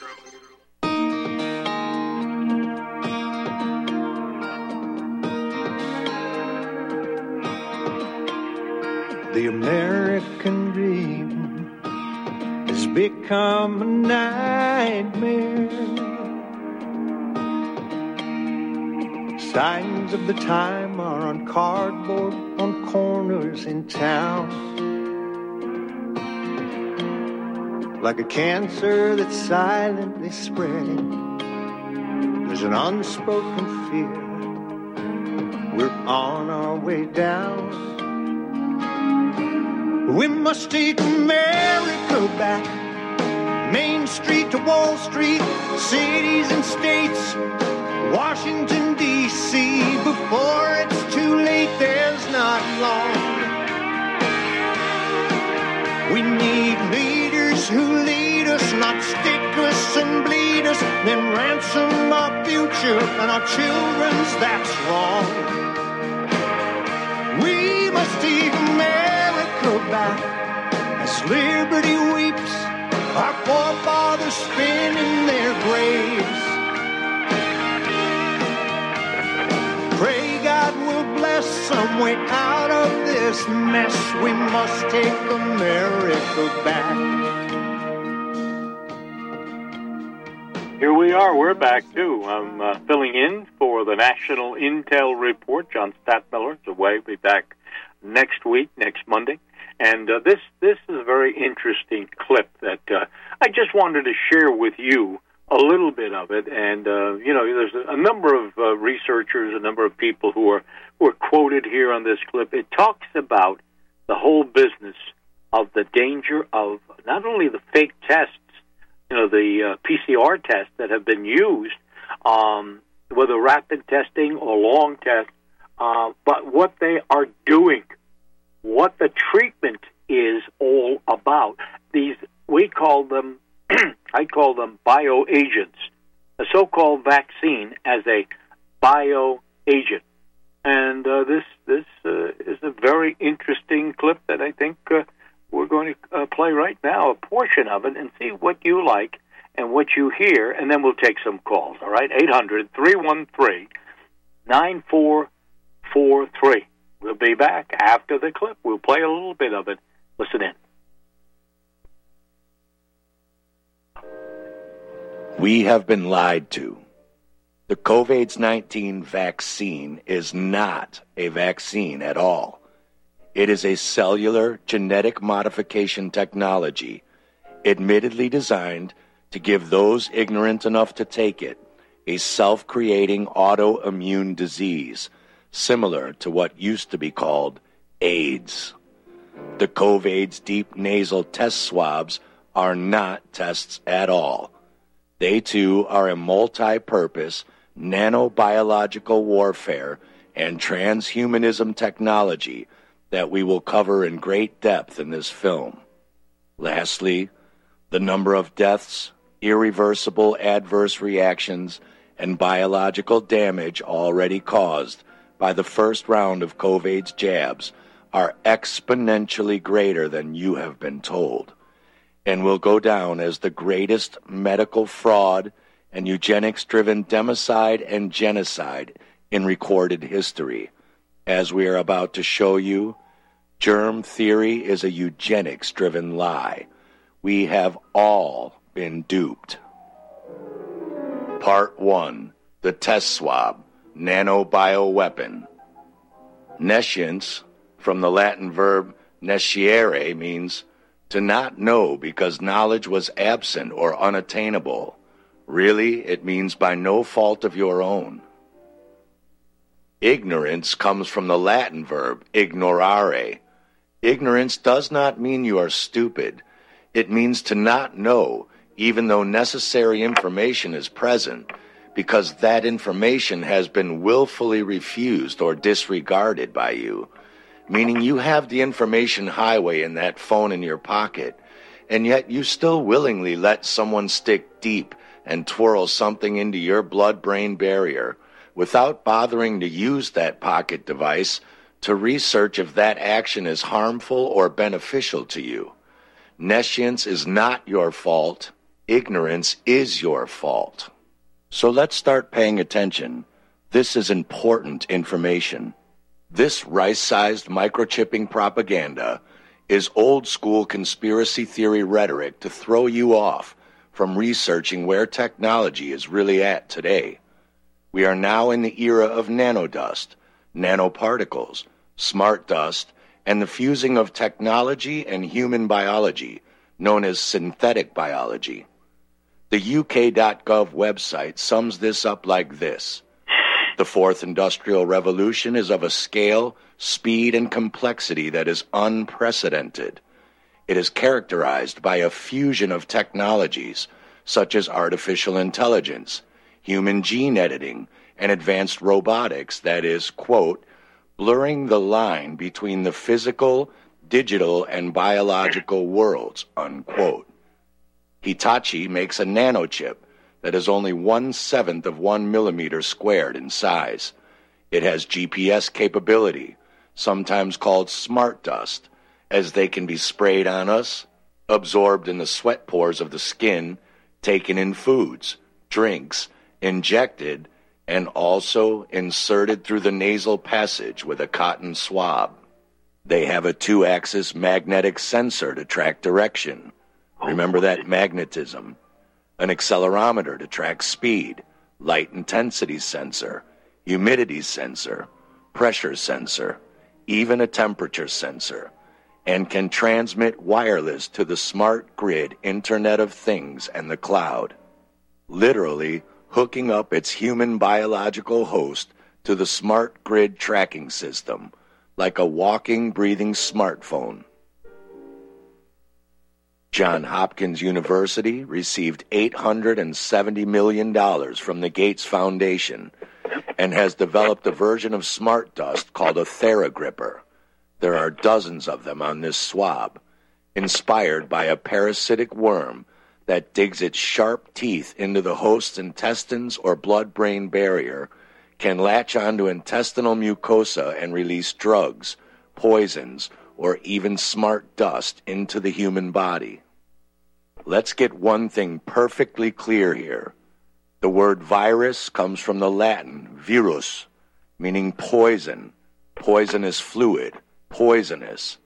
The American dream has become a nightmare. Signs of the time are on cardboard on corners in town. Like a cancer that's silently spreading, there's an unspoken fear. We're on our way down. We must take America back. Main Street to Wall Street, cities and states, Washington, D.C. Before it's too late, there's not long. We need leaders not stick us and bleed us, then ransom our future and our children's. That's wrong. We must take America back as liberty weeps, our forefathers spin in their graves. Pray God will bless some way out of this mess. We must take America back. We are. We're back too. I'm uh, filling in for the National Intel Report. John Stadtmiller's away. We'll be back next week, next Monday. And uh, this this is a very interesting clip that uh, I just wanted to share with you a little bit of it. And uh, you know, there's a, a number of uh, researchers, a number of people who are who are quoted here on this clip. It talks about the whole business of the danger of not only the fake tests, you know, the uh, PCR tests that have been used, um, whether rapid testing or long tests, uh, but what they are doing what the treatment is all about. These we call them I call them bioagents. A so-called vaccine as a bioagent. And uh, this this uh, is a very interesting clip that I think uh, we're going to uh, play right now, a portion of it, and see what you like and what you hear, and then we'll take some calls. All right, eight hundred three one three nine four four three. We'll be back after the clip. We'll play a little bit of it. Listen in. We have been lied to. The COVID 19 vaccine is not a vaccine at all. It is a cellular genetic modification technology, admittedly designed to give those ignorant enough to take it a self creating autoimmune disease similar to what used to be called AIDS. The COVID's deep nasal test swabs are not tests at all. They too are a multi purpose nanobiological warfare and transhumanism technology that we will cover in great depth in this film. Lastly, the number of deaths, irreversible adverse reactions, and biological damage already caused by the first round of COVID's jabs are exponentially greater than you have been told, and will go down as the greatest medical fraud and eugenics driven democide and genocide in recorded history. As we are about to show you, germ theory is a eugenics driven lie. We have all been duped. Part 1 The Test Swab nanobioweapon. Nescience, from the Latin verb nesciere, means to not know because knowledge was absent or unattainable. Really, it means by no fault of your own. Ignorance comes from the Latin verb ignorare. Ignorance does not mean you are stupid. It means to not know, even though necessary information is present because that information has been willfully refused or disregarded by you. Meaning you have the information highway in that phone in your pocket, and yet you still willingly let someone stick deep and twirl something into your blood brain barrier without bothering to use that pocket device to research if that action is harmful or beneficial to you. Nescience is not your fault. Ignorance is your fault. So let's start paying attention. This is important information. This rice sized microchipping propaganda is old school conspiracy theory rhetoric to throw you off from researching where technology is really at today. We are now in the era of nanodust, nanoparticles, smart dust, and the fusing of technology and human biology, known as synthetic biology. The UK.gov website sums this up like this The fourth industrial revolution is of a scale, speed, and complexity that is unprecedented. It is characterized by a fusion of technologies such as artificial intelligence, human gene editing, and advanced robotics that is, quote, blurring the line between the physical, digital, and biological worlds, unquote. Hitachi makes a nanochip that is only one seventh of one millimeter squared in size. It has GPS capability, sometimes called smart dust, as they can be sprayed on us, absorbed in the sweat pores of the skin, taken in foods, drinks, injected, and also inserted through the nasal passage with a cotton swab. They have a two axis magnetic sensor to track direction. Remember that magnetism. An accelerometer to track speed, light intensity sensor, humidity sensor, pressure sensor, even a temperature sensor, and can transmit wireless to the smart grid Internet of Things and the cloud. Literally, hooking up its human biological host to the smart grid tracking system, like a walking, breathing smartphone. John Hopkins University received $870 million from the Gates Foundation and has developed a version of smart dust called a Theragripper. There are dozens of them on this swab, inspired by a parasitic worm that digs its sharp teeth into the host's intestines or blood brain barrier, can latch onto intestinal mucosa and release drugs, poisons, or even smart dust into the human body. Let's get one thing perfectly clear here. The word virus comes from the Latin virus, meaning poison, poisonous fluid, poisonous.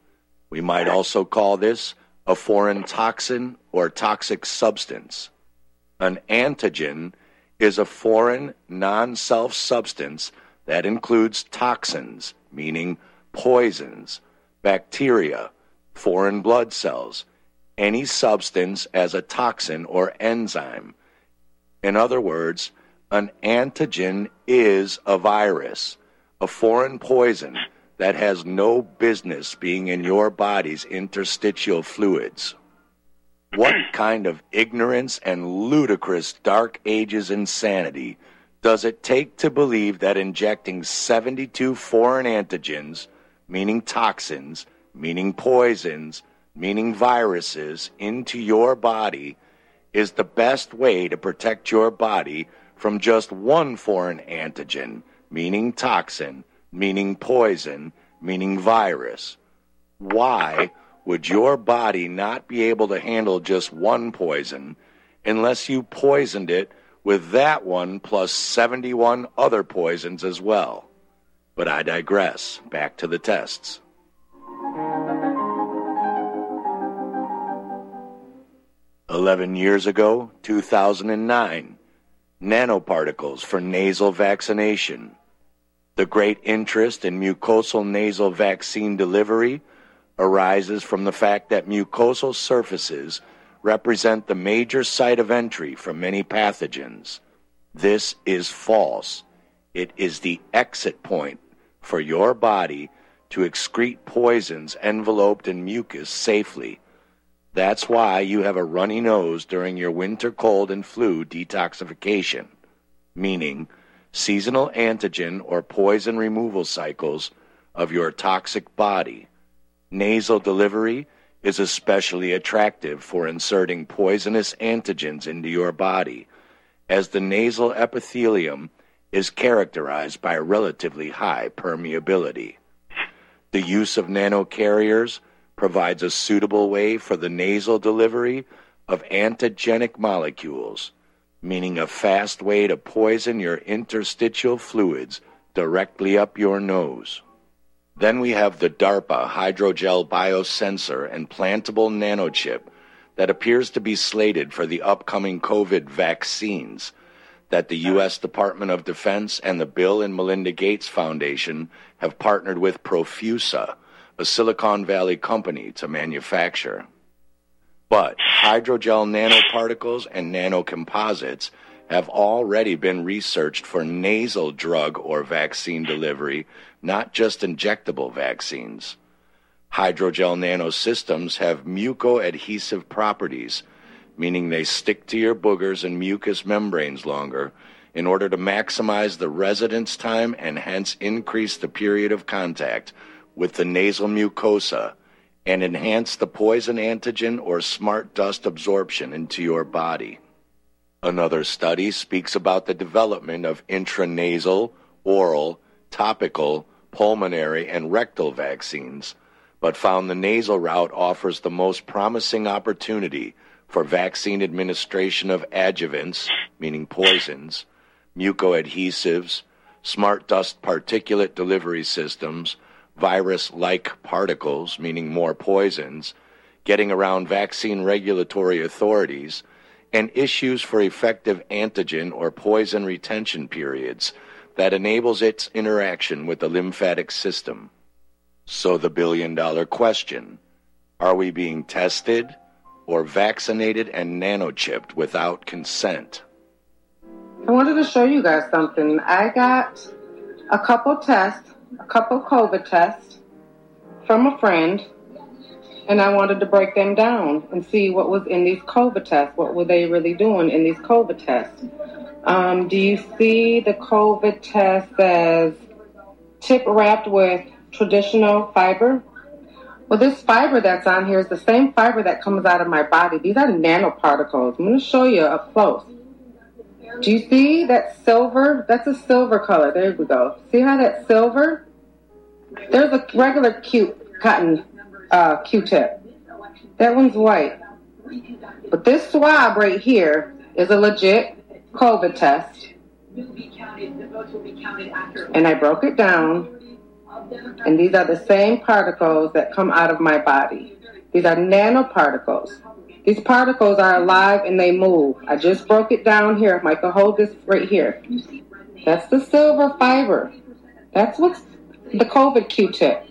We might also call this a foreign toxin or toxic substance. An antigen is a foreign, non self substance that includes toxins, meaning poisons, bacteria, foreign blood cells, any substance as a toxin or enzyme. In other words, an antigen is a virus, a foreign poison that has no business being in your body's interstitial fluids. What kind of ignorance and ludicrous dark ages insanity does it take to believe that injecting 72 foreign antigens, meaning toxins, meaning poisons, meaning viruses, into your body is the best way to protect your body from just one foreign antigen, meaning toxin, meaning poison, meaning virus. Why would your body not be able to handle just one poison unless you poisoned it with that one plus 71 other poisons as well? But I digress. Back to the tests. Eleven years ago, 2009, nanoparticles for nasal vaccination. The great interest in mucosal nasal vaccine delivery arises from the fact that mucosal surfaces represent the major site of entry for many pathogens. This is false. It is the exit point for your body to excrete poisons enveloped in mucus safely. That's why you have a runny nose during your winter cold and flu detoxification, meaning seasonal antigen or poison removal cycles of your toxic body. Nasal delivery is especially attractive for inserting poisonous antigens into your body, as the nasal epithelium is characterized by relatively high permeability. The use of nanocarriers provides a suitable way for the nasal delivery of antigenic molecules, meaning a fast way to poison your interstitial fluids directly up your nose. Then we have the DARPA hydrogel biosensor and plantable nanochip that appears to be slated for the upcoming COVID vaccines that the U.S. Department of Defense and the Bill and Melinda Gates Foundation have partnered with Profusa, a Silicon Valley company, to manufacture. But hydrogel nanoparticles and nanocomposites have already been researched for nasal drug or vaccine delivery, not just injectable vaccines. Hydrogel nanosystems have mucoadhesive properties, meaning they stick to your boogers and mucous membranes longer in order to maximize the residence time and hence increase the period of contact with the nasal mucosa and enhance the poison antigen or smart dust absorption into your body. Another study speaks about the development of intranasal, oral, topical, pulmonary, and rectal vaccines, but found the nasal route offers the most promising opportunity for vaccine administration of adjuvants, meaning poisons, mucoadhesives, smart dust particulate delivery systems, virus like particles, meaning more poisons, getting around vaccine regulatory authorities, and issues for effective antigen or poison retention periods that enables its interaction with the lymphatic system. So, the billion dollar question are we being tested or vaccinated and nanochipped without consent? I wanted to show you guys something. I got a couple tests, a couple COVID tests from a friend and I wanted to break them down and see what was in these COVID tests. What were they really doing in these COVID tests? Um, do you see the COVID test as tip wrapped with traditional fiber? Well, this fiber that's on here is the same fiber that comes out of my body. These are nanoparticles. I'm going to show you up close. Do you see that silver? That's a silver color. There we go. See how that silver? There's a regular cute cotton uh, Q-tip. That one's white. But this swab right here is a legit COVID test. And I broke it down. And these are the same particles that come out of my body. These are nanoparticles. These particles are alive and they move. I just broke it down here. Michael, hold this right here. That's the silver fiber. That's what's the COVID Q-tip.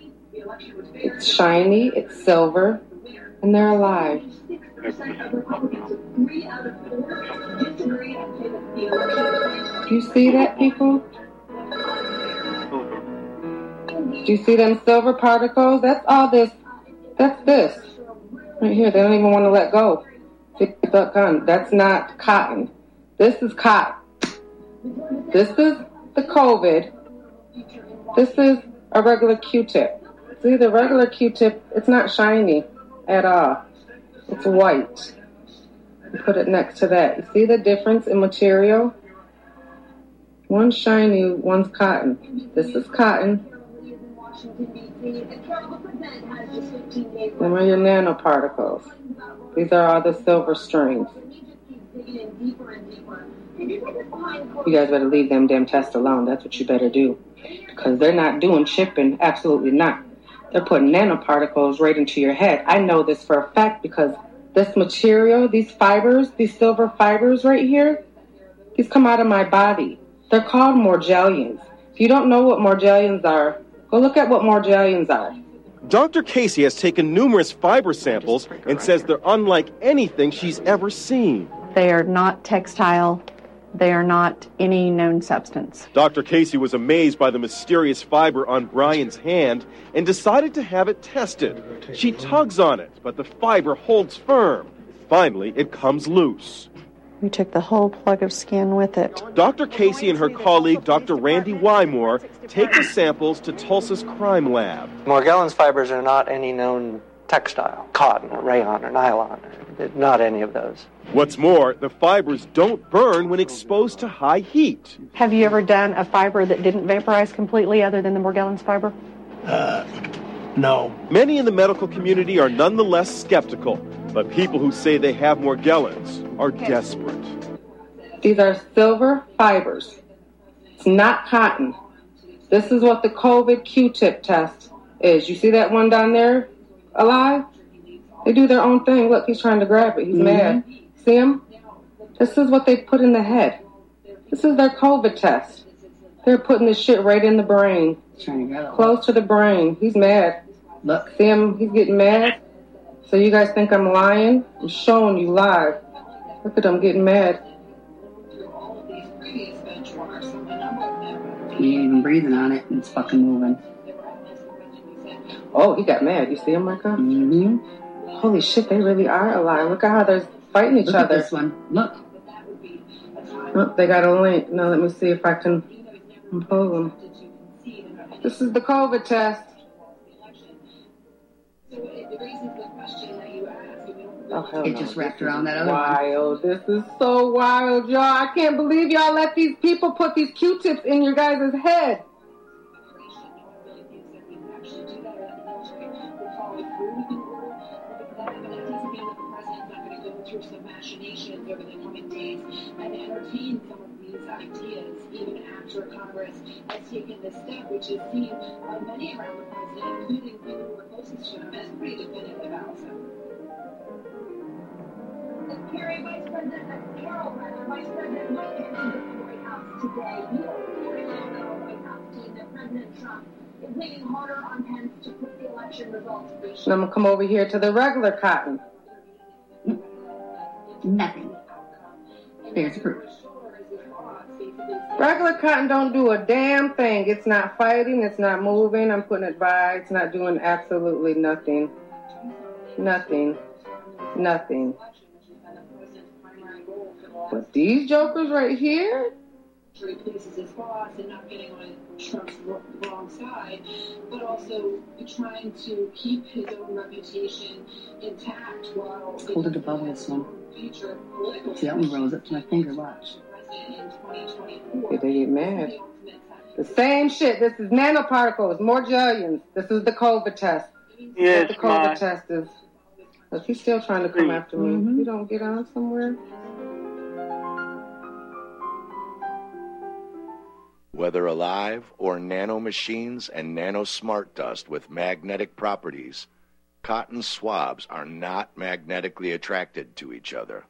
It's shiny, it's silver, and they're alive. Do you see that, people? Do you see them silver particles? That's all this. That's this. Right here. They don't even want to let go. That's not cotton. This is cotton. This is the COVID. This is a regular Q-tip. See, the regular Q-tip, it's not shiny at all. It's white. Put it next to that. You see the difference in material? One's shiny, one's cotton. This is cotton. Them are your nanoparticles. These are all the silver strings. You guys better leave them damn tests alone. That's what you better do. Because they're not doing chipping. Absolutely not. They're putting nanoparticles right into your head. I know this for a fact because this material, these fibers, these silver fibers right here, these come out of my body. They're called morgellons. If you don't know what morgellons are, go look at what morgellons are. Dr. Casey has taken numerous fiber samples and says they're unlike anything she's ever seen. They are not textile. They are not any known substance. Dr. Casey was amazed by the mysterious fiber on Brian's hand and decided to have it tested. She tugs on it, but the fiber holds firm. Finally, it comes loose. We took the whole plug of skin with it. Dr. Casey and her colleague, Dr. Randy Wymore, take the samples to Tulsa's crime lab. Morgellons fibers are not any known textile, cotton or rayon or nylon, not any of those. What's more, the fibers don't burn when exposed to high heat. Have you ever done a fiber that didn't vaporize completely other than the Morgellons fiber? Uh, No. Many in the medical community are nonetheless skeptical, but people who say they have Morgellons are desperate. These are silver fibers. It's not cotton. This is what the COVID Q-tip test is. You see that one down there alive? They do their own thing. Look, he's trying to grab it. He's Mhm. mad. See him? This is what they put in the head. This is their COVID test. They're putting this shit right in the brain. To. Close to the brain. He's mad. Look. See him? He's getting mad. So you guys think I'm lying? I'm showing you live. Look at him getting mad. He ain't even breathing on it, and it's fucking moving. Oh, he got mad. You see him, Micah? Mm-hmm. Holy shit, they really are alive. Look at how they're fighting each Look at other. this one. Look. Oh, they got a link. Now let me see if I can pull them. This is the COVID test. Oh, It no. just wrapped This around that other one. Wild. This is so wild, y'all. I can't believe y'all let these people put these Q-tips in your guys' head. through some machinations over the coming days and entertain some of these ideas even after Congress has taken this step, which is seen by many around the president, including people who are closest to him, as pretty definitive, Allison. Carrie, Vice President Carol, uh, Vice President Mike Pence is the White House today. He will report on the White House team that President Trump is leaning harder on Pence to put the election results to I'm gonna come over here to the regular cotton. Nothing. There's proof. Regular cotton don't do a damn thing. It's not fighting. It's not moving. I'm putting it by. It's not doing absolutely nothing. Nothing. Nothing. But these jokers right here, He pleases his boss and not getting on Trump's wr- wrong side, but also trying to keep his own reputation intact while Hold it above this one. See, that one rose up to my finger. Watch. President in 2024. Did they get mad? The same shit. This is nanoparticles, Morgellons. This is the COVID test. Yes, the COVID my- test is. Look, he's still trying to come Please. after me. Mhm. You don't get on somewhere. Whether alive or nanomachines and nanosmart dust with magnetic properties, cotton swabs are not magnetically attracted to each other.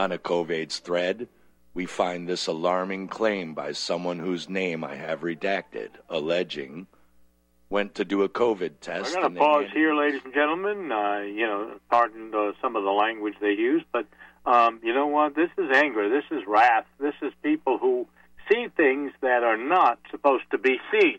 On a COVAIDS thread, we find this alarming claim by someone whose name I have redacted, alleging went to do a COVID test. We're going to pause here, ladies and gentlemen. Uh, you know, pardon uh, some of the language they use, but um, you know what? This is anger. This is wrath. This is people who see things that are not supposed to be seen.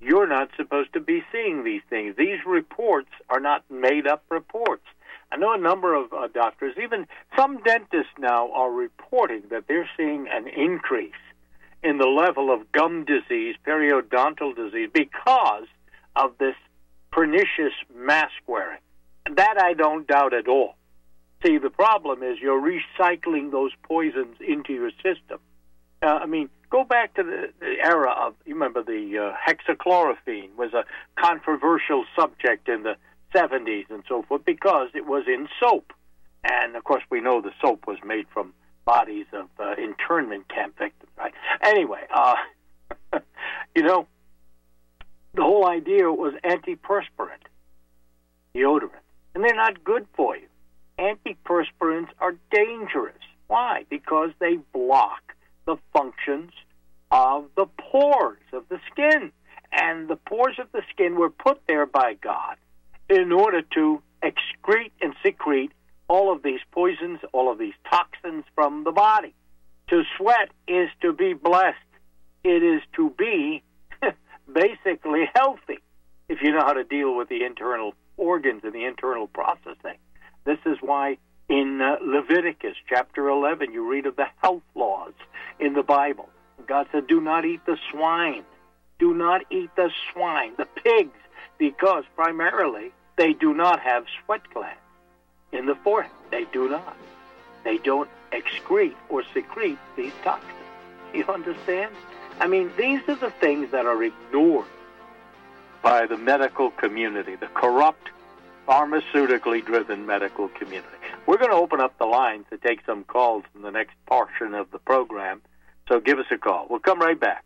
You're not supposed to be seeing these things. These reports are not made up reports. I know a number of uh, doctors, even some dentists now, are reporting that they're seeing an increase in the level of gum disease, periodontal disease, because of this pernicious mask wearing. That I don't doubt at all. See, the problem is you're recycling those poisons into your system. Uh, I mean, go back to the, the era of, you remember the uh, hexachlorophene was a controversial subject in the 70s and so forth because it was in soap. And of course, we know the soap was made from bodies of uh, internment camp victims, right? Anyway, uh, you know, the whole idea was antiperspirant, deodorant, and they're not good for you. Antiperspirants are dangerous. Why? Because they block the functions of the pores of the skin. And the pores of the skin were put there by God in order to excrete and secrete all of these poisons, all of these toxins from the body. To sweat is to be blessed. It is to be basically healthy if you know how to deal with the internal organs and the internal processing. This is why in uh, Leviticus chapter 11 you read of the health laws in the Bible. God said, Do not eat the swine. Do not eat the swine, the pigs, because primarily they do not have sweat glands in the forehead. They do not. They don't excrete or secrete these toxins. You understand? I mean, these are the things that are ignored by the medical community, the corrupt, pharmaceutically driven medical community. We're going to open up the lines to take some calls in the next portion of the program, so give us a call. We'll come right back.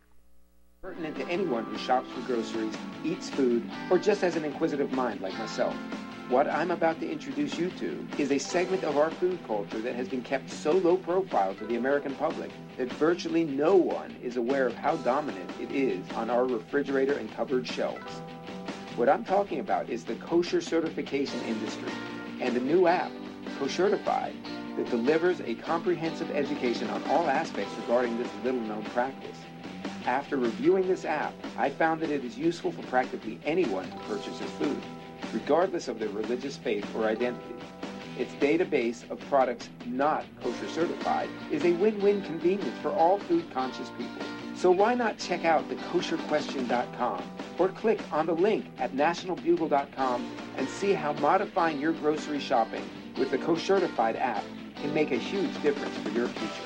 Pertinent to anyone who shops for groceries, eats food, or just has an inquisitive mind like myself. What I'm about to introduce you to is a segment of our food culture that has been kept so low profile to the American public that virtually no one is aware of how dominant it is on our refrigerator and cupboard shelves. What I'm talking about is the kosher certification industry and a new app, Koshertified, that delivers a comprehensive education on all aspects regarding this little known practice. After reviewing this app, I found that it is useful for practically anyone who purchases food, regardless of their religious faith or identity. Its database of products not kosher certified is a win-win convenience for all food-conscious people. So why not check out the kosherquestion.com or click on the link at nationalbugle.com and see how modifying your grocery shopping with the Koshertified app can make a huge difference for your future.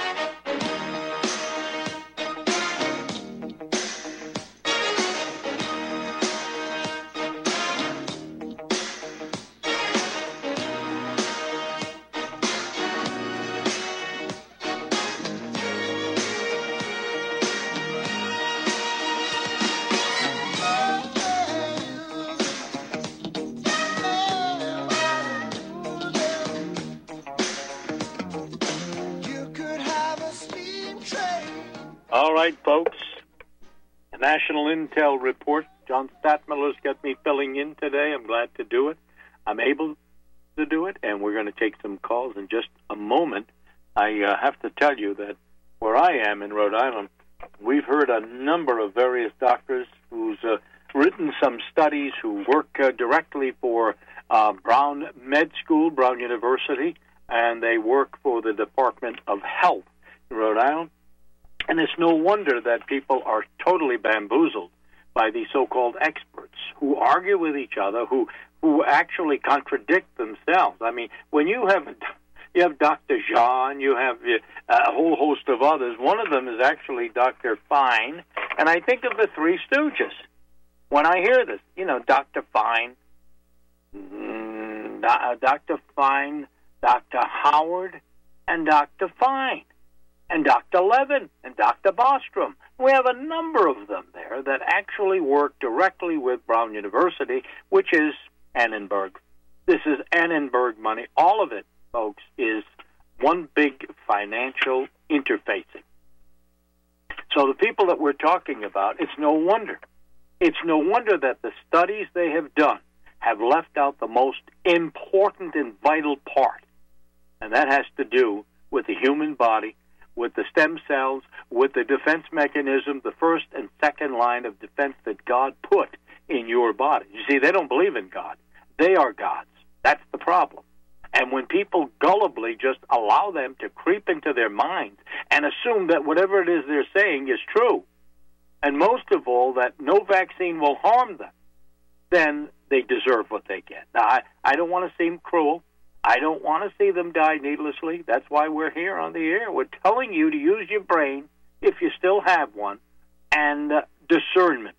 National Intel report. John Stadtmiller's got me filling in today. I'm glad to do it. I'm able to do it, and we're going to take some calls in just a moment. I uh, have to tell you that where I am in Rhode Island, we've heard a number of various doctors who's uh, written some studies who work uh, directly for uh, Brown Med School, Brown University, and they work for the Department of Health in Rhode Island. And it's no wonder that people are totally bamboozled by these so-called experts who argue with each other, who who actually contradict themselves. I mean, when you have you have Dr. John, you have uh, a whole host of others. One of them is actually Dr. Fine, and I think of the Three Stooges when I hear this. You know, Dr. Fine, mm, Dr. Fine, Dr. Howard, and Dr. Fine and Dr. Levin and Dr. Bostrom. We have a number of them there that actually work directly with Brown University, which is Annenberg. This is Annenberg money. All of it, folks, is one big financial interfacing. So the people that we're talking about, it's no wonder It's no wonder that the studies they have done have left out the most important and vital part, and that has to do with the human body, with the stem cells, with the defense mechanism, the first and second line of defense that God put in your body. You see, they don't believe in God. They are gods. That's the problem. And when people gullibly just allow them to creep into their minds and assume that whatever it is they're saying is true, and most of all, that no vaccine will harm them, then they deserve what they get. Now, I, I don't want to seem cruel. I don't want to see them die needlessly. That's why we're here on the air. We're telling you to use your brain, if you still have one, and uh, discernment.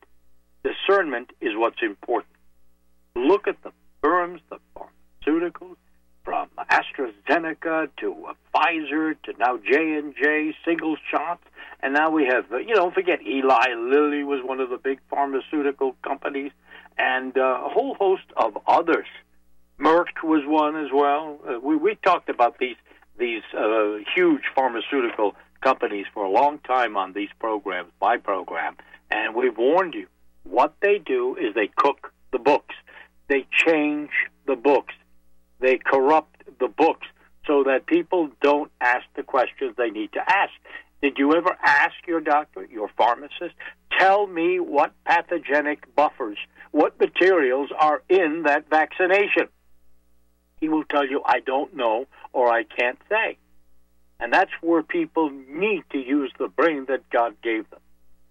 Discernment is what's important. Look at the firms, the pharmaceuticals, from AstraZeneca to uh, Pfizer to now J and J single shots, and now we have uh, you know forget Eli Lilly was one of the big pharmaceutical companies, and uh, a whole host of others. Merck was one as well. Uh, we we talked about these these uh, huge pharmaceutical companies for a long time on these programs, my program, and we've warned you. What they do is they cook the books. They change the books. They corrupt the books so that people don't ask the questions they need to ask. Did you ever ask your doctor, your pharmacist, tell me what pathogenic buffers, what materials are in that vaccination? He will tell you, I don't know or I can't say. And that's where people need to use the brain that God gave them.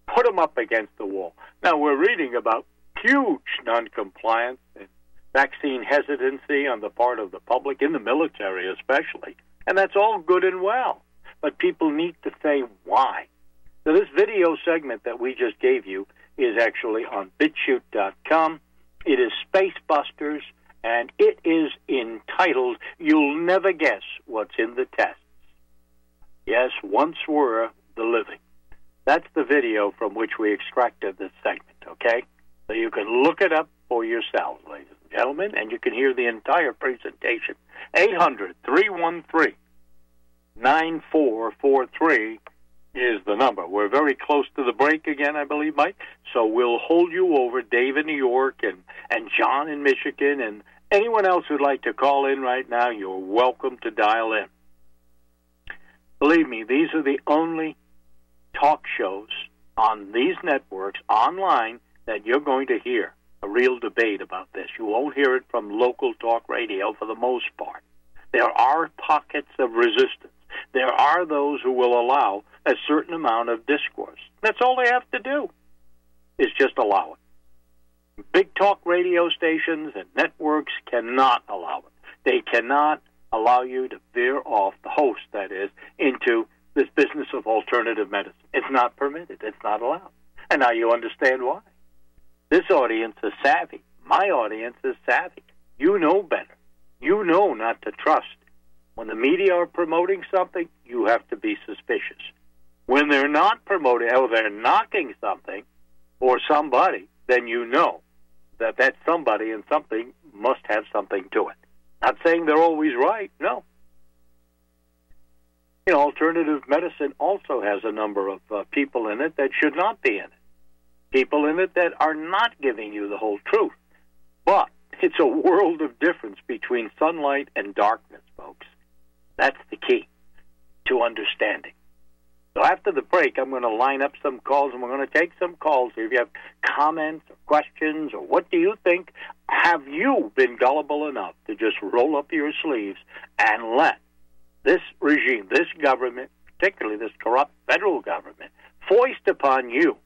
Put them up against the wall. Now, we're reading about huge noncompliance and vaccine hesitancy on the part of the public, in the military especially. And that's all good and well. But people need to say why. So, this video segment that we just gave you is actually on BitChute.com. It is Spacebusters, and it is entitled You'll Never Guess What's in the Tests. Yes, once were the living. That's the video from which we extracted this segment, okay? So you can look it up for yourselves, ladies and gentlemen, and you can hear the entire presentation. 800 313 9443 is the number. We're very close to the break again, I believe, Mike. So we'll hold you over, Dave in New York and, and John in Michigan, and anyone else who'd like to call in right now, you're welcome to dial in. Believe me, these are the only talk shows on these networks online that you're going to hear a real debate about this. You won't hear it from local talk radio for the most part. There are pockets of resistance. There are those who will allow a certain amount of discourse. That's all they have to do, is just allow it. Big talk radio stations and networks cannot allow it. They cannot allow you to veer off the host, that is, into this business of alternative medicine. It's not permitted. It's not allowed. And now you understand why. This audience is savvy. My audience is savvy. You know better. You know not to trust. When the media are promoting something, you have to be suspicious. When they're not promoting, or they're knocking something or somebody, then you know that that somebody and something must have something to it. Not saying they're always right, no. You know, alternative medicine also has a number of uh, people in it that should not be in it. People in it that are not giving you the whole truth. But it's a world of difference between sunlight and darkness, folks. That's the key to understanding. So after the break, I'm going to line up some calls and we're going to take some calls. If you have comments or questions or what do you think, have you been gullible enough to just roll up your sleeves and let this regime, this government, particularly this corrupt federal government, foist upon you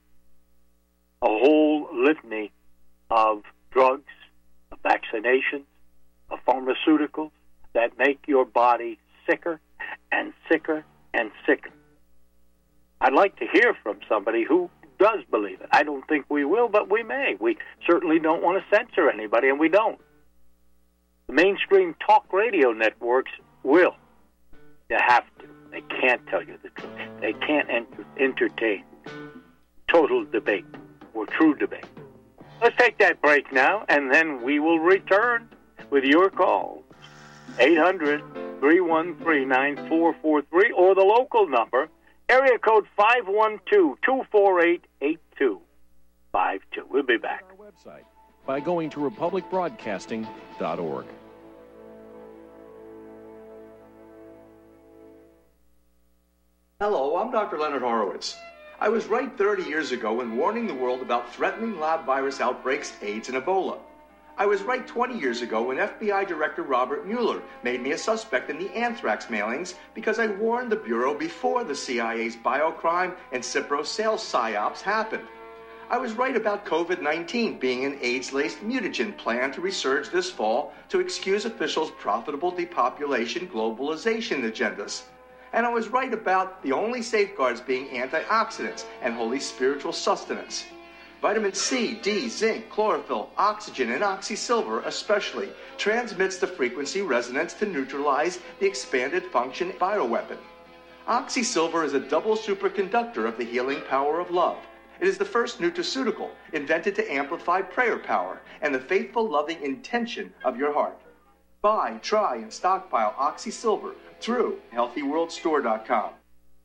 a whole litany of drugs, of vaccinations, of pharmaceuticals that make your body sicker and sicker and sicker. I'd like to hear from somebody who does believe it. I don't think we will, but we may. We certainly don't want to censor anybody, and we don't. The mainstream talk radio networks will. You have to. They can't tell you the truth. They can't enter- entertain total debate or true debate. Let's take that break now, and then we will return with your call. 800 313 9443 or the local number, area code 512 248 82. 52. We'll be back. Our website by going to republicbroadcasting.org. Hello, I'm Dr. Leonard Horowitz. I was right 30 years ago in warning the world about threatening lab virus outbreaks, AIDS, and Ebola. I was right 20 years ago when FBI Director Robert Mueller made me a suspect in the anthrax mailings because I warned the Bureau before the CIA's biocrime and Cipro sales psyops happened. I was right about COVID 19 being an AIDS laced mutagen plan to resurge this fall to excuse officials' profitable depopulation globalization agendas. And I was right about the only safeguards being antioxidants and holy spiritual sustenance. Vitamin C, D, zinc, chlorophyll, oxygen, and oxysilver especially transmits the frequency resonance to neutralize the expanded function bioweapon. Oxysilver is a double superconductor of the healing power of love. It is the first nutraceutical invented to amplify prayer power and the faithful, loving intention of your heart. Buy, try, and stockpile Oxysilver through HealthyWorldStore.com.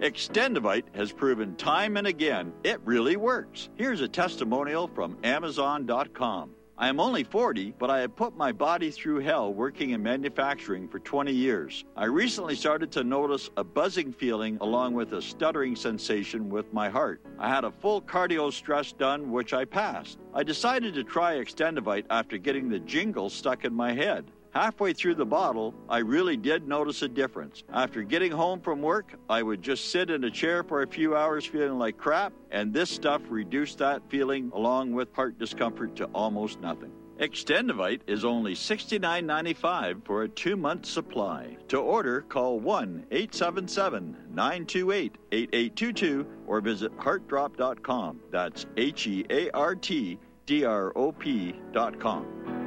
Extendovite has proven time and again it really works. Here's a testimonial from Amazon.com. I am only 40, but I have put my body through hell working in manufacturing for 20 years. I recently started to notice a buzzing feeling along with a stuttering sensation with my heart. I had a full cardio stress done, which I passed. I decided to try Extendovite after getting the jingle stuck in my head. Halfway through the bottle, I really did notice a difference. After getting home from work, I would just sit in a chair for a few hours feeling like crap, and this stuff reduced that feeling along with heart discomfort to almost nothing. Extendovite is only $69.95 for a two month supply. To order, call 1 877 928 8822 or visit heartdrop.com. That's H E A R T D R O P.com.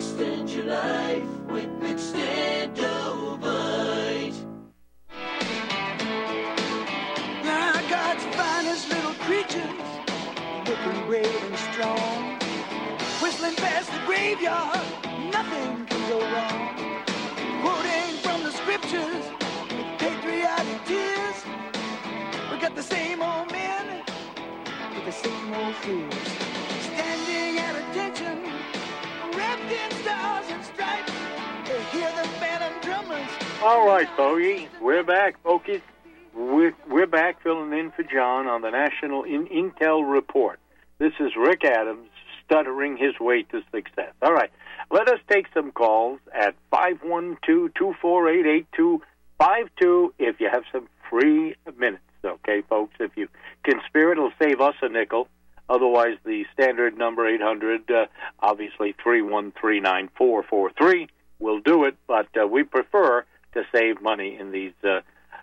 Extend your life with Extendovite. Now God's finest little creatures, looking brave and strong, whistling past the graveyard, nothing can go wrong. Quoting from the scriptures, with patriotic tears, we got the same old men with the same old fears, All right, Bogey, we're back, folks. We're, we're back filling in for John on the National in- Intel Report. This is Rick Adams stuttering his way to success. All right, let us take some calls at 512-248-8252 if you have some free minutes. Okay, folks, if you can spare it, it'll save us a nickel. Otherwise, the standard number 800, uh, obviously 3139443 will do it, but uh, we prefer to save money in these uh,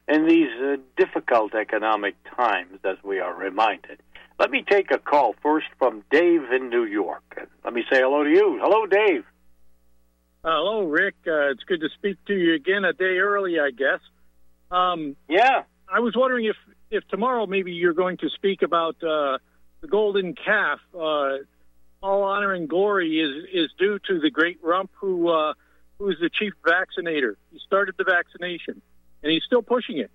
in these uh, difficult economic times, as we are reminded. Let me take a call first from Dave in New York. Let me say hello to you. Hello, Dave. Hello, Rick. Uh, it's good to speak to you again. A day early, I guess. Um, yeah. I was wondering if if tomorrow maybe you're going to speak about uh, the golden calf. Uh, all honor and glory is is due to the great Rump, who uh, who is the chief vaccinator. He started the vaccination, and he's still pushing it.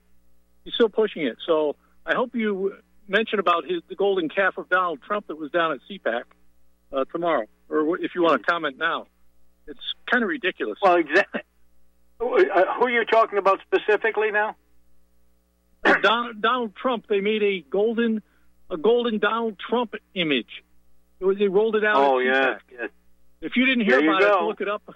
He's still pushing it. So I hope you mention about his the golden calf of Donald Trump that was down at CPAC uh, tomorrow, or if you want to comment now. It's kind of ridiculous. Well, exactly. Who are you talking about specifically now? Don, Donald Trump. They made a golden a golden Donald Trump image. It was, they rolled it out. Oh CPAC. yes. If you didn't hear There about it, look it up.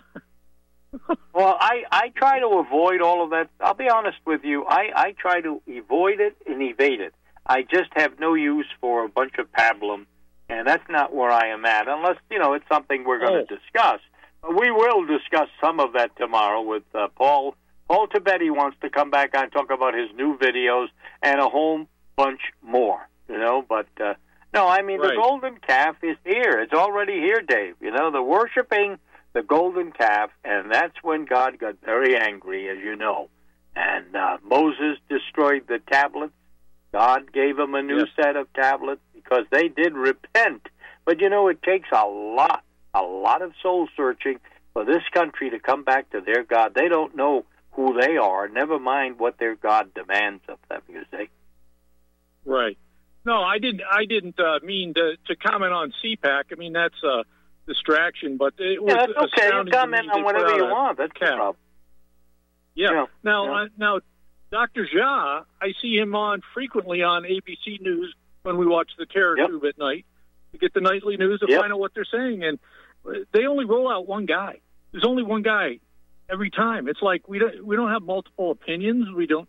Well, I I try to avoid all of that. I'll be honest with you. I I try to avoid it and evade it. I just have no use for a bunch of pablum, and that's not where I am at. Unless you know it's something we're going to discuss. We will discuss some of that tomorrow with uh, Paul. Paul Topete wants to come back and talk about his new videos and a whole bunch more. You know, but uh, no, I mean Right. the golden calf is here. It's already here, Dave. You know, the worshiping the golden calf, and that's when God got very angry, as you know. And uh, Moses destroyed the tablets. God gave him a new set of tablets because they did repent. But you know, it takes a lot, a lot of soul searching for this country to come back to their God. They don't know who they are, never mind what their God demands of them, you see. Right. No, I didn't. I didn't uh, mean to, to comment on CPAC. I mean that's a distraction, but it was Yeah, that's okay. You comment on whatever you want. That's cap. problem. Yeah. Yeah, Now, yeah. Uh, now, Dr. Jha, I see him on frequently on ABC News when we watch the Terror Tube at night to get the nightly news and Yep. find out what they're saying. And uh, they only roll out one guy. There's only one guy every time. It's like we don't we don't have multiple opinions. We don't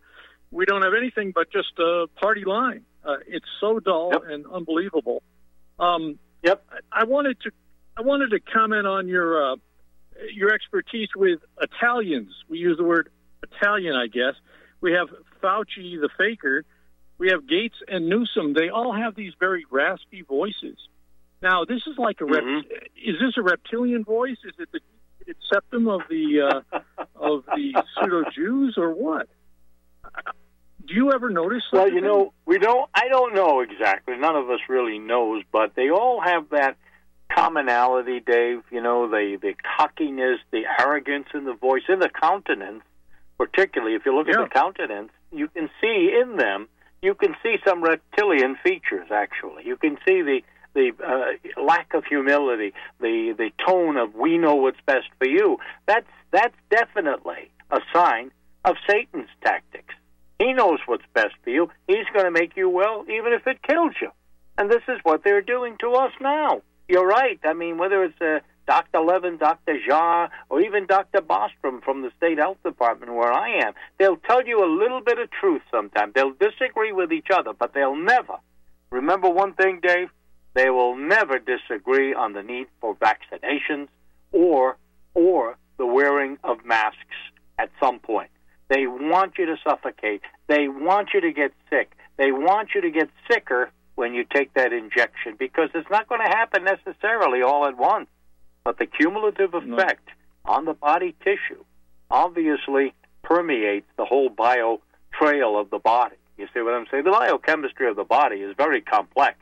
we don't have anything but just a party line. Uh, it's so dull and unbelievable. Um, yep. I, I wanted to I wanted to comment on your uh, your expertise with Italians. We use the word Italian, I guess. We have Fauci, the faker. We have Gates and Newsom. They all have these very raspy voices. Now, this is like a rep- is this a reptilian voice? Is it the septum of the uh, of the pseudo Jews or what? Do you ever notice? Well, you know, we don't. I don't know exactly. None of us really knows, but they all have that commonality, Dave. You know, the the cockiness, the arrogance in the voice, in the countenance. Particularly, if you look at the countenance, you can see in them. You can see some reptilian features. Actually, you can see the the uh, lack of humility, the the tone of "we know what's best for you." That's that's definitely a sign of Satan's tactics. He knows what's best for you. He's going to make you well, even if it kills you. And this is what they're doing to us now. You're right. I mean, whether it's uh, Dr. Levin, Dr. Jha, or even Dr. Bostrom from the State Health Department where I am, they'll tell you a little bit of truth sometimes. They'll disagree with each other, but they'll never. Remember one thing, Dave? They will never disagree on the need for vaccinations or or the wearing of masks at some point. They want you to suffocate. They want you to get sick. They want you to get sicker when you take that injection because it's not going to happen necessarily all at once. But the cumulative effect on the body tissue obviously permeates the whole bio trail of the body. You see what I'm saying? The biochemistry of the body is very complex.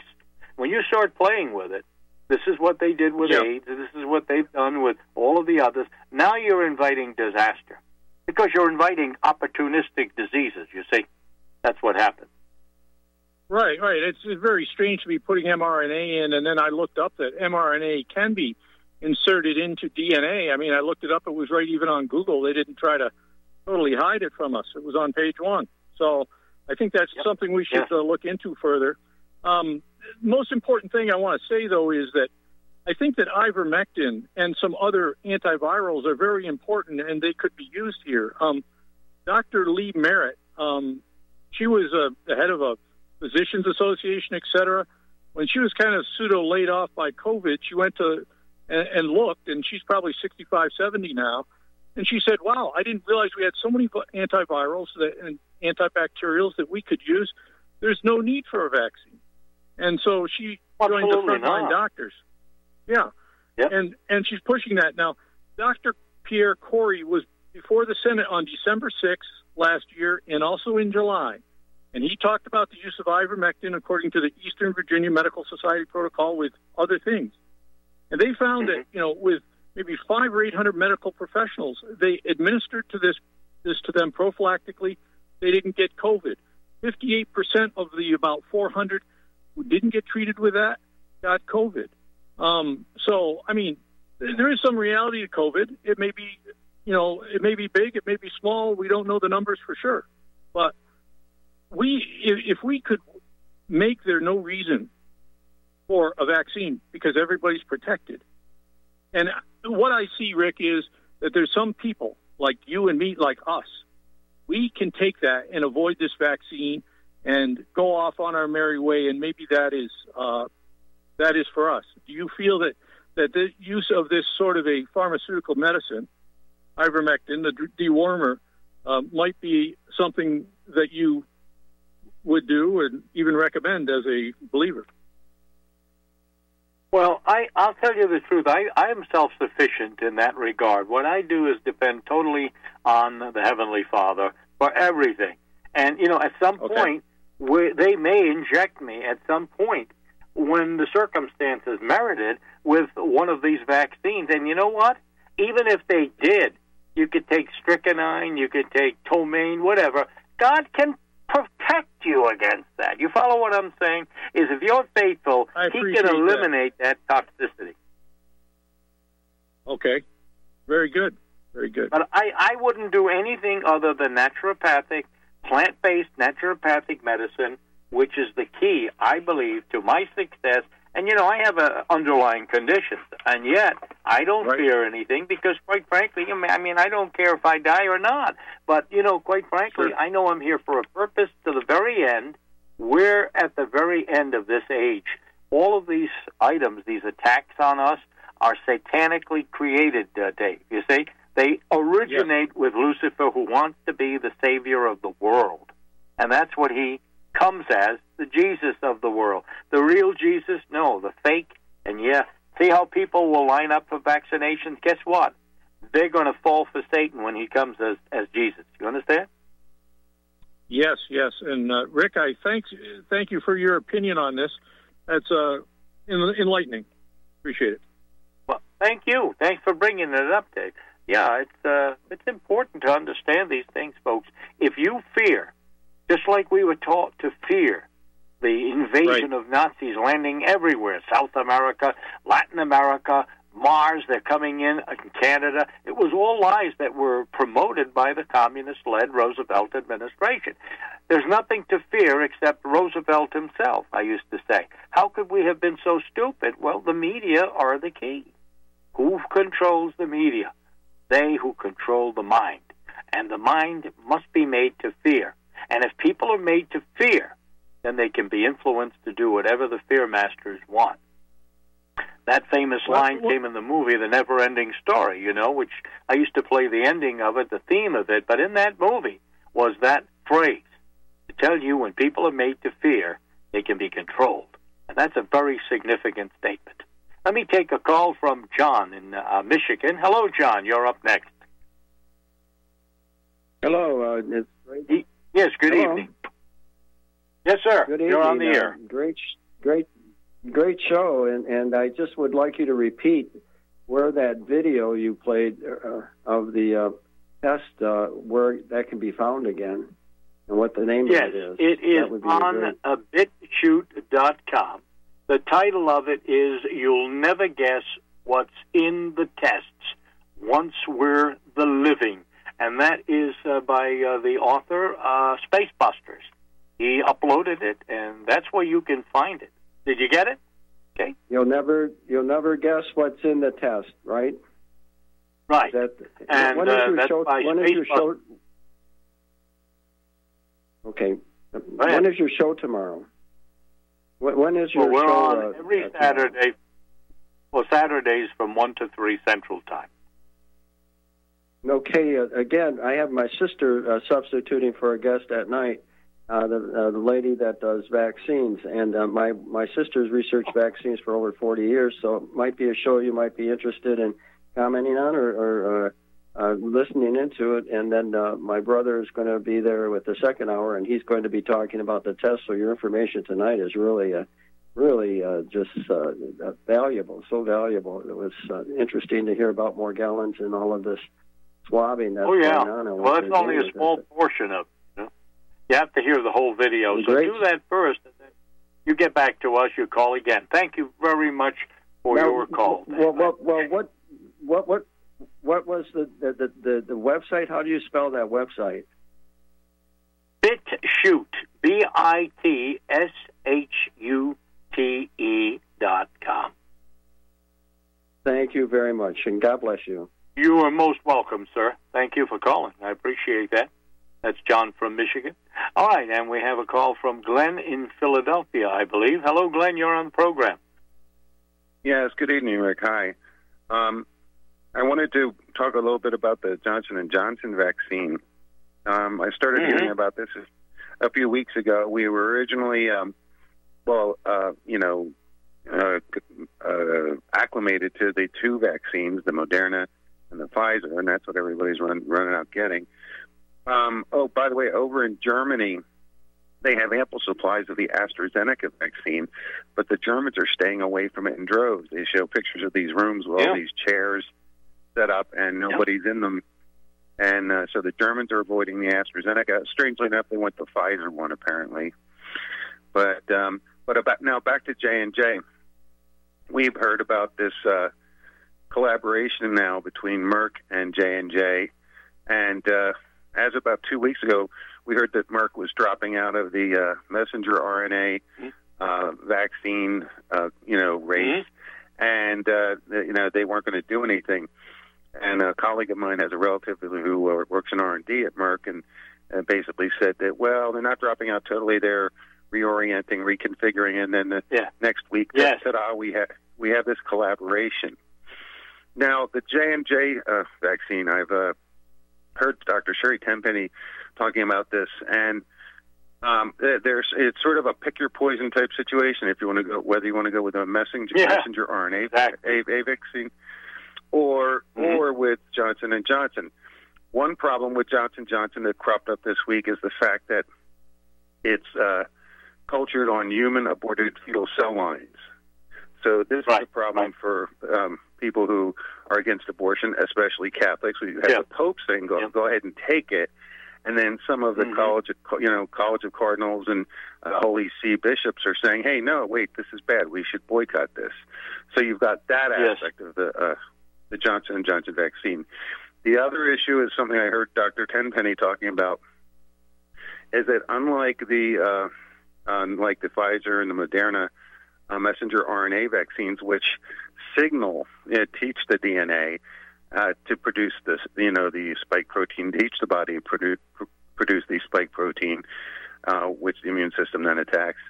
When you start playing with it, this is what they did with AIDS, this is what they've done with all of the others. Now you're inviting disaster because you're inviting opportunistic diseases, you see. That's what happens. Right, right. It's, it's very strange to be putting mRNA in, and then I looked up that mRNA can be inserted into DNA. I mean, I looked it up; it was right even on Google. They didn't try to totally hide it from us. It was on page one. So I think that's something we should uh, look into further. Um, most important thing I want to say, though, is that I think that ivermectin and some other antivirals are very important, and they could be used here. Um, Dr. Lee Merritt, um, she was uh, the head of a physicians association, et cetera. When she was kind of pseudo laid off by COVID, she went to and, and looked, and she's probably 65, 70 now. And she said, "Wow, I didn't realize we had so many antivirals that, and antibacterials that we could use. There's no need for a vaccine." And so she joined the frontline not. doctors. Yeah, and and she's pushing that now. Dr. Pierre Kory was before the Senate on December 6th last year, and also in July. And he talked about the use of ivermectin according to the Eastern Virginia Medical Society protocol with other things. And they found that, mm-hmm. you know, with maybe five or eight hundred medical professionals, they administered to this this to them prophylactically. They didn't get COVID. Fifty-eight percent of the about four hundred who didn't get treated with that got COVID. Um, so, I mean, there is some reality to COVID. It may be, you know, it may be big, it may be small. We don't know the numbers for sure, but we, if, if we could make there no reason for a vaccine because everybody's protected. And what I see, Rick, is that there's some people like you and me, like us, we can take that and avoid this vaccine and go off on our merry way, and maybe that is uh, that is for us. Do you feel that that the use of this sort of a pharmaceutical medicine, ivermectin, the dewormer, uh, might be something that you would do and even recommend as a believer? Well, I, I'll tell you the truth. I, I am self sufficient in that regard. What I do is depend totally on the Heavenly Father for everything. And, you know, at some Okay. point, we, they may inject me at some point when the circumstances merited with one of these vaccines. And you know what? Even if they did, you could take strychnine, you could take ptomaine, whatever. God can protect you against that. You follow what I'm saying? Is if you're faithful, He can that. eliminate that toxicity. Okay, very good, very good. But I, I wouldn't do anything other than naturopathic, plant based naturopathic medicine, which is the key, I believe, to my success. And you know, I have a underlying condition, and yet I don't fear anything because, quite frankly, I mean, I don't care if I die or not. But you know, quite frankly, I know I'm here for a purpose to the very end. We're at the very end of this age. All of these items, these attacks on us, are satanically created, uh, Dave. You see, they originate with Lucifer, who wants to be the savior of the world, and that's what he comes as the Jesus of the world. The real Jesus, no, the fake. And yeah, see how people will line up for vaccinations? Guess what? They're going to fall for Satan when he comes as as Jesus. You understand? Yes, yes, and uh, Rick, I thank thank you for your opinion on this. That's uh, enlightening. Appreciate it. Well, thank you. Thanks for bringing it up, Dave. Yeah, it's uh, it's important to understand these things, folks. If you fear, just like we were taught to fear the invasion of Nazis landing everywhere, South America, Latin America, Mars, they're coming in, uh, Canada. It was all lies that were promoted by the communist-led Roosevelt administration. There's nothing to fear except Roosevelt himself, I used to say. How could we have been so stupid? Well, the media are the key. Who controls the media? They who control the mind. And the mind must be made to fear. And if people are made to fear, then they can be influenced to do whatever the fear masters want. That famous line came in the movie The Never Ending Story, you know, which I used to play the ending of it, the theme of it, but in that movie was that phrase to tell you when people are made to fear, they can be controlled. And that's a very significant statement. Let me take a call from John in uh, Michigan. Hello, John. You're up next. Hello, uh, it's Yes, good Hello. evening. Yes, sir. Good You're on the evening. air. Uh, great, great, great show, and and I just would like you to repeat where that video you played uh, of the uh, test, uh, where that can be found again, and what the name Yes, of it is. it is That would be on great. a bitchute.com. The title of it is You'll Never Guess What's in the Tests Once We're the Living. And that is uh, by uh, the author, uh, Spacebusters. He uploaded it, and that's where you can find it. Did you get it? Okay. You'll never, you'll never guess what's in the test, right? Right. That, And, when is uh, your that's show? by When is your show? Okay. When is your show tomorrow? When, when is your Well, we're show? on uh, every uh, tomorrow? Saturday. Well, Saturdays from 1 to 3 Central Time. Okay, again, I have my sister uh, substituting for a guest at night, uh, the, uh, the lady that does vaccines. And uh, my, my sister's researched vaccines for over 40 years, so it might be a show you might be interested in commenting on or, or uh, uh, listening into it. And then uh, my brother is going to be there with the second hour, and he's going to be talking about the test. So your information tonight is really, uh, really uh, just uh, valuable, so valuable. It was uh, interesting to hear about Morgellons and all of this swabbing that's oh yeah. going on. Well, that's only a small it. portion of it. You, know? you have to hear the whole video. So Great. do that first, and then you get back to us. You call again. Thank you very much for Now, your call. Well, well, well, what, what, what, what was the the, the the the website? How do you spell that website? BitChute, B I T S H U T E dot com. Thank you very much, and God bless you. You are most welcome, sir. Thank you for calling. I appreciate that. That's John from Michigan. All right, and we have a call from Glenn in Philadelphia, I believe. Hello, Glenn. You're on the program. Yes, good evening, Rick. Hi. Um, I wanted to talk a little bit about the Johnson and Johnson vaccine. Um, I started Mhm. hearing about this a few weeks ago. We were originally, um, well, uh, you know, uh, uh, acclimated to the two vaccines, the Moderna and the Pfizer, and that's what everybody's run, running out getting. Um, oh, by the way, over in Germany, they have ample supplies of the AstraZeneca vaccine, but the Germans are staying away from it in droves. They show pictures of these rooms with Yeah. all these chairs set up and nobody's in them. And uh, so the Germans are avoiding the AstraZeneca. Strangely enough, they went the Pfizer one apparently. But um, but about now back to J and J. We've heard about this uh, collaboration now between Merck and J and J, and uh, as about two weeks ago, we heard that Merck was dropping out of the uh, messenger RNA uh, vaccine, uh, you know, race, and uh, you know they weren't going to do anything. And a colleague of mine has a relative who uh, works in R and D at Merck, and, and basically said that well, they're not dropping out totally; they're reorienting, reconfiguring, and then the next week, Yes. ta-da, we have we have this collaboration. Now, the J and J uh, vaccine, I've uh, heard Dr. Sherry Tenpenny talking about this, and um, there's it's sort of a pick your poison type situation. If you want to go, whether you want to go with a messenger Yeah. messenger RNA a, a vaccine, or or with Johnson and Johnson. One problem with Johnson Johnson that cropped up this week is the fact that it's uh, cultured on human aborted fetal cell lines. So this is a problem for um, people who are against abortion, especially Catholics. We have the Pope saying, "Go, go ahead and take it," and then some of the college, of, you know, College of Cardinals and uh, Holy See bishops are saying, "Hey, no, wait, this is bad. We should boycott this." So you've got that Yes. aspect of the uh, the Johnson and Johnson vaccine. The other issue is something I heard Dr. Tenpenny talking about is that unlike the uh, unlike the Pfizer and the Moderna uh, messenger RNA vaccines, which signal uh, teach the DNA uh, to produce this, you know, the spike protein, teach the body to produce produce the spike protein, uh, which the immune system then attacks.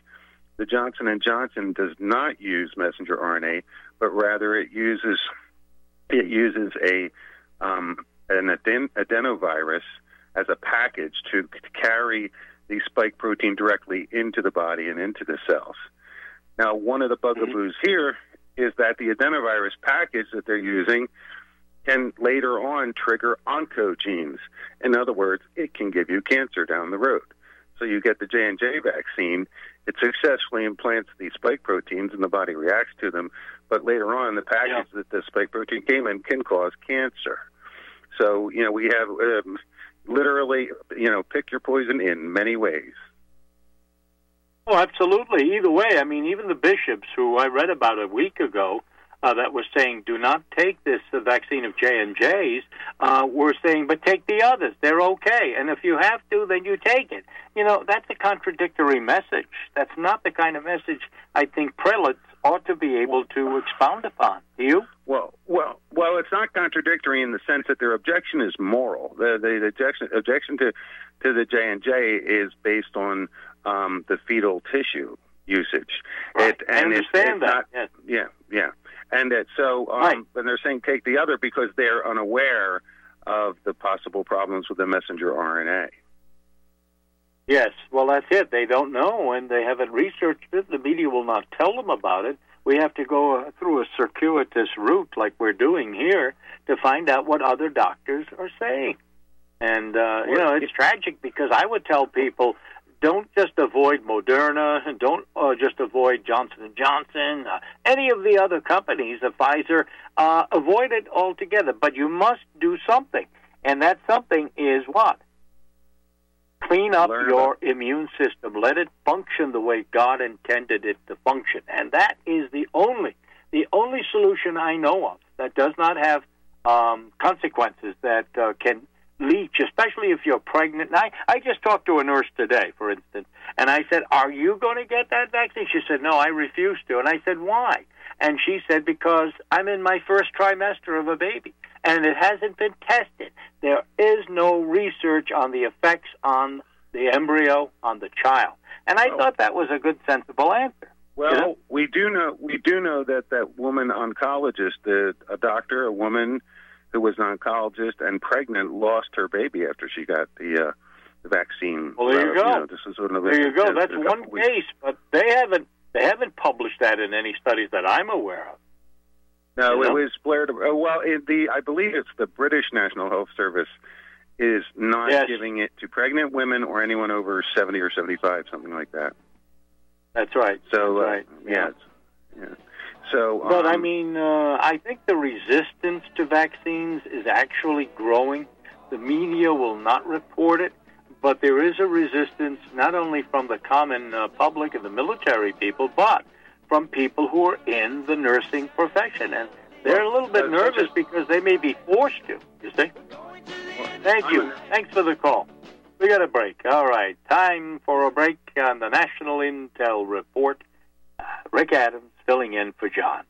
The Johnson and Johnson does not use messenger RNA, but rather it uses it uses a um, an aden- adenovirus as a package to c- carry the spike protein directly into the body and into the cells. Now, one of the bugaboos here is that the adenovirus package that they're using can later on trigger oncogenes. In other words, it can give you cancer down the road. So you get the J and J vaccine, it successfully implants these spike proteins, and the body reacts to them. But later on, the package that the spike protein came in can cause cancer. So you know we have um, literally, you know, pick your poison in many ways. Oh, absolutely. Either way, I mean, even the bishops who I read about a week ago uh, that was saying, "Do not take this uh, vaccine of J and J's," uh, were saying, "But take the others; they're okay. And if you have to, then you take it." You know, that's a contradictory message. That's not the kind of message I think prelates ought to be able to expound upon. Do you? Well, well, well. It's not contradictory in the sense that their objection is moral. The the, the objection objection to to the J and J is based on um, the fetal tissue usage. It, I and it's, understand it's that, Not, Yeah, yeah. And that so, um, and they're saying take the other because they're unaware of the possible problems with the messenger RNA. Yes, well, that's it. They don't know, and they haven't researched it. The media will not tell them about it. We have to go uh, through a circuitous route, like we're doing here, to find out what other doctors are saying. And uh, you know, it's tragic because I would tell people, don't just avoid Moderna, and don't uh, just avoid Johnson and Johnson, uh, any of the other companies, uh, Pfizer. Uh, avoid it altogether. But you must do something, and that something is what clean up your immune system. Let it function the way God intended it to function. And that is the only the only solution I know of that does not have um, consequences that uh, can leach, especially if you're pregnant. And I, I just talked to a nurse today, for instance, and I said, Are you going to get that vaccine? She said, No, I refuse to. And I said, Why? And she said, Because I'm in my first trimester of a baby, and it hasn't been tested. There is no research on the effects on the embryo, on the child. And I oh. thought that was a good, sensible answer. Well, You know? we do know we do know that that woman oncologist, the, a doctor, a woman who was an oncologist and pregnant, lost her baby after she got the uh, the vaccine. Well, there you Uh, go. know, this is one of the, There you go. That's one weeks. case, but they haven't they haven't published that in any studies that I'm aware of. No, You it know? was Blair. Uh, well, it, the I believe it's the British National Health Service is not Yes. giving it to pregnant women or anyone over seventy or seventy-five, something like that. That's right. So, That's uh, yeah. yeah. So, But I um, mean, uh, I think the resistance to vaccines is actually growing. The media will not report it, but there is a resistance not only from the common uh, public and the military people, but from people who are in the nursing profession. And they're a little bit nervous because they may be forced to, you see? Thank you. Thanks for the call. We got a break. All right. Time for a break on the National Intel Report. Uh, Rick Adams filling in for John.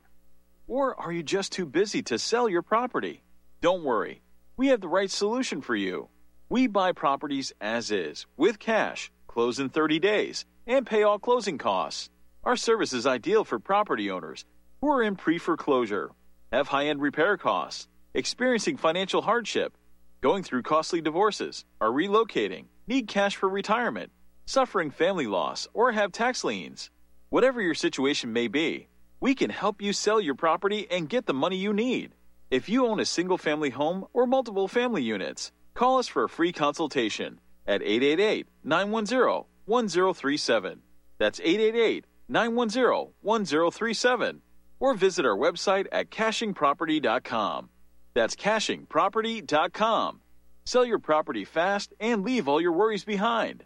Or are you just too busy to sell your property? Don't worry, we have the right solution for you. We buy properties as is, with cash, close in 30 days, and pay all closing costs. Our service is ideal for property owners who are in pre foreclosure, have high end repair costs, experiencing financial hardship, going through costly divorces, are relocating, need cash for retirement, suffering family loss, or have tax liens. Whatever your situation may be, we can help you sell your property and get the money you need. If you own a single family home or multiple family units, call us for a free consultation at 888 910 1037. That's 888 910 1037. Or visit our website at cachingproperty.com. That's cachingproperty.com. Sell your property fast and leave all your worries behind.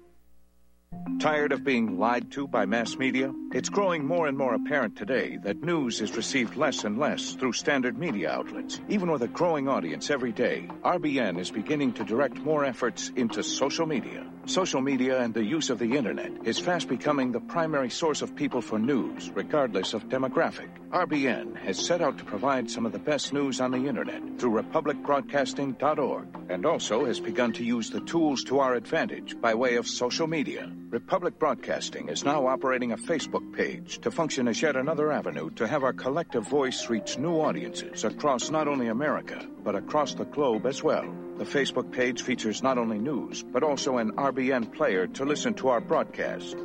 Tired of being lied to by mass media? It's growing more and more apparent today that news is received less and less through standard media outlets. Even with a growing audience every day, RBN is beginning to direct more efforts into social media. Social media and the use of the internet is fast becoming the primary source of people for news, regardless of demographic. RBN has set out to provide some of the best news on the internet through republicbroadcasting.org and also has begun to use the tools to our advantage by way of social media. Republic Broadcasting is now operating a Facebook page to function as yet another avenue to have our collective voice reach new audiences across not only America, but across the globe as well. The Facebook page features not only news, but also an RBN player to listen to our broadcast.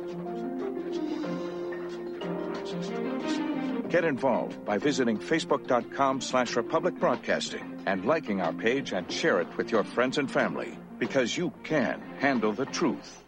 Get involved by visiting facebook.com slash republic broadcasting and liking our page and share it with your friends and family because you can handle the truth.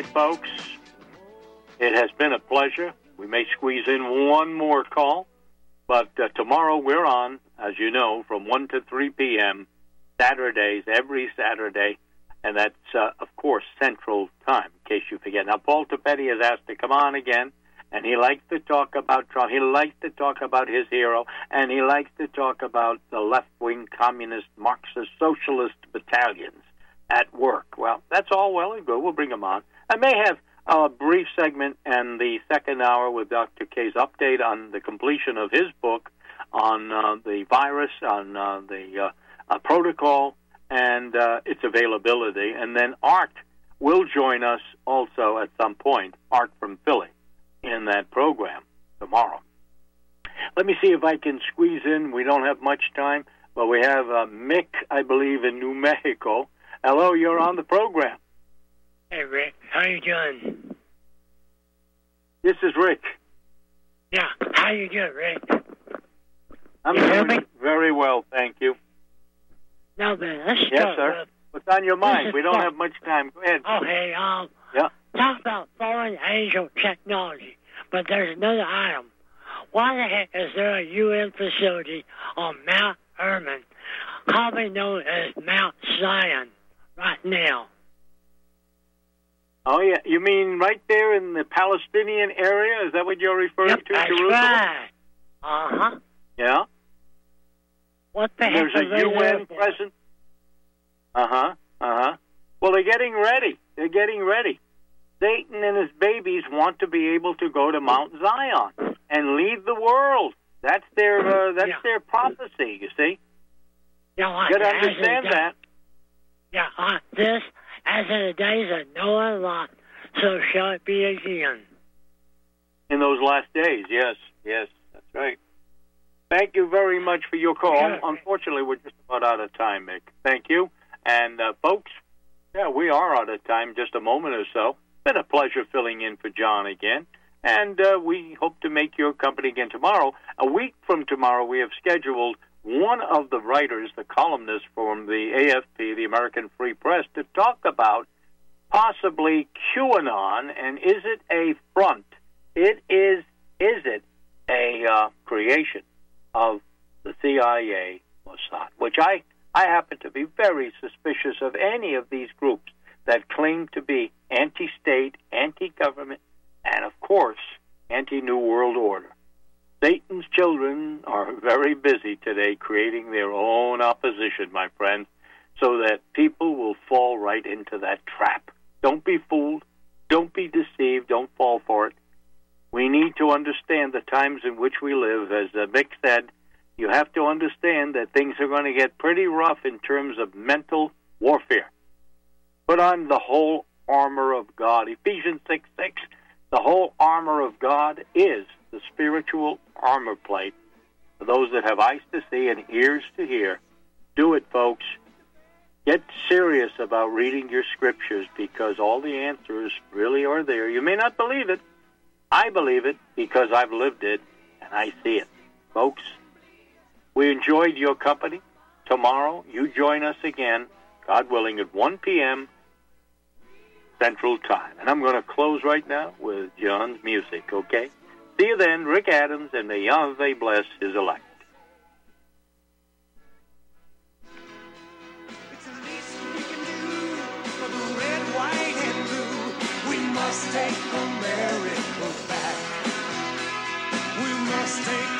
Right, folks. It has been a pleasure. We may squeeze in one more call But uh, tomorrow we're on, as you know, from 1 to 3 p.m. Saturdays, every Saturday, and that's, uh, of course, Central Time, in case you forget. Now, Paul Topete has asked to come on again, and he likes to talk about Trump. He likes to talk about his hero, and he likes to talk about the left wing communist, Marxist, socialist battalions at work. Well, that's all well and good. We'll bring him on. I may have a brief segment and the second hour with Dr. K's update on the completion of his book on uh, the virus, on uh, the uh, uh, protocol, and uh, its availability. And then Art will join us also at some point, Art from Philly, in that program tomorrow. Let me see if I can squeeze in. We don't have much time, but we have uh, Mick, I believe, in New Mexico. Hello, you're on the program. Hey, Rick. How you doing? This is Rick. Yeah. How you doing, Rick? I'm You doing very well, thank you. Now then, let's Yes, start sir. with What's on your mind? We don't have much time. Go ahead. Okay, um, Yeah. talk about foreign angel technology, but there's another item. Why the heck is there a UN facility on Mount Hermon, commonly known as Mount Zion, right now? Oh yeah, you mean right there in the Palestinian area? Is that what you're referring to? That's Jerusalem? right. Uh huh. Yeah. What the heck There's a UN presence. Uh huh. Uh huh. Well, they're getting ready. They're getting ready. Satan and his babies want to be able to go to Mount Zion and lead the world. That's their uh, that's their prophecy. You see. Yeah, You got to understand the- that. Yeah, like this, as in the days of Noah and Lot, so shall it be again. in those last days. Yes, yes, that's right. Thank you very much for your call. Sure. Unfortunately, we're just about out of time, Mick. Thank you. And, uh, folks, yeah, we are out of time, just a moment or so. Been a pleasure filling in for John again. And uh, we hope to make your company again tomorrow. A week from tomorrow, we have scheduled one of the writers, the columnist from the AFP, the American Free Press, to talk about possibly QAnon and is it a front? It is. Is it a uh, creation of the CIA, Mossad? Which I I happen to be very suspicious of any of these groups that claim to be anti-state, anti-government, and of course anti-New World Order. Satan's children are very busy today creating their own opposition, my friends, so that people will fall right into that trap. Don't be fooled. Don't be deceived. Don't fall for it. We need to understand the times in which we live. As Mick said, you have to understand that things are going to get pretty rough in terms of mental warfare. Put on the whole armor of God. Ephesians 6 6. The whole armor of God is the spiritual armor plate. For those that have eyes to see and ears to hear, do it, folks. Get serious about reading your scriptures because all the answers really are there. You may not believe it. I believe it because I've lived it and I see it. Folks, we enjoyed your company. Tomorrow, you join us again, God willing, at 1 p.m. Central Time. And I'm going to close right now with John's music, okay? See you then, Rick Adams, and may Yahweh bless his elect. Take America back. We must take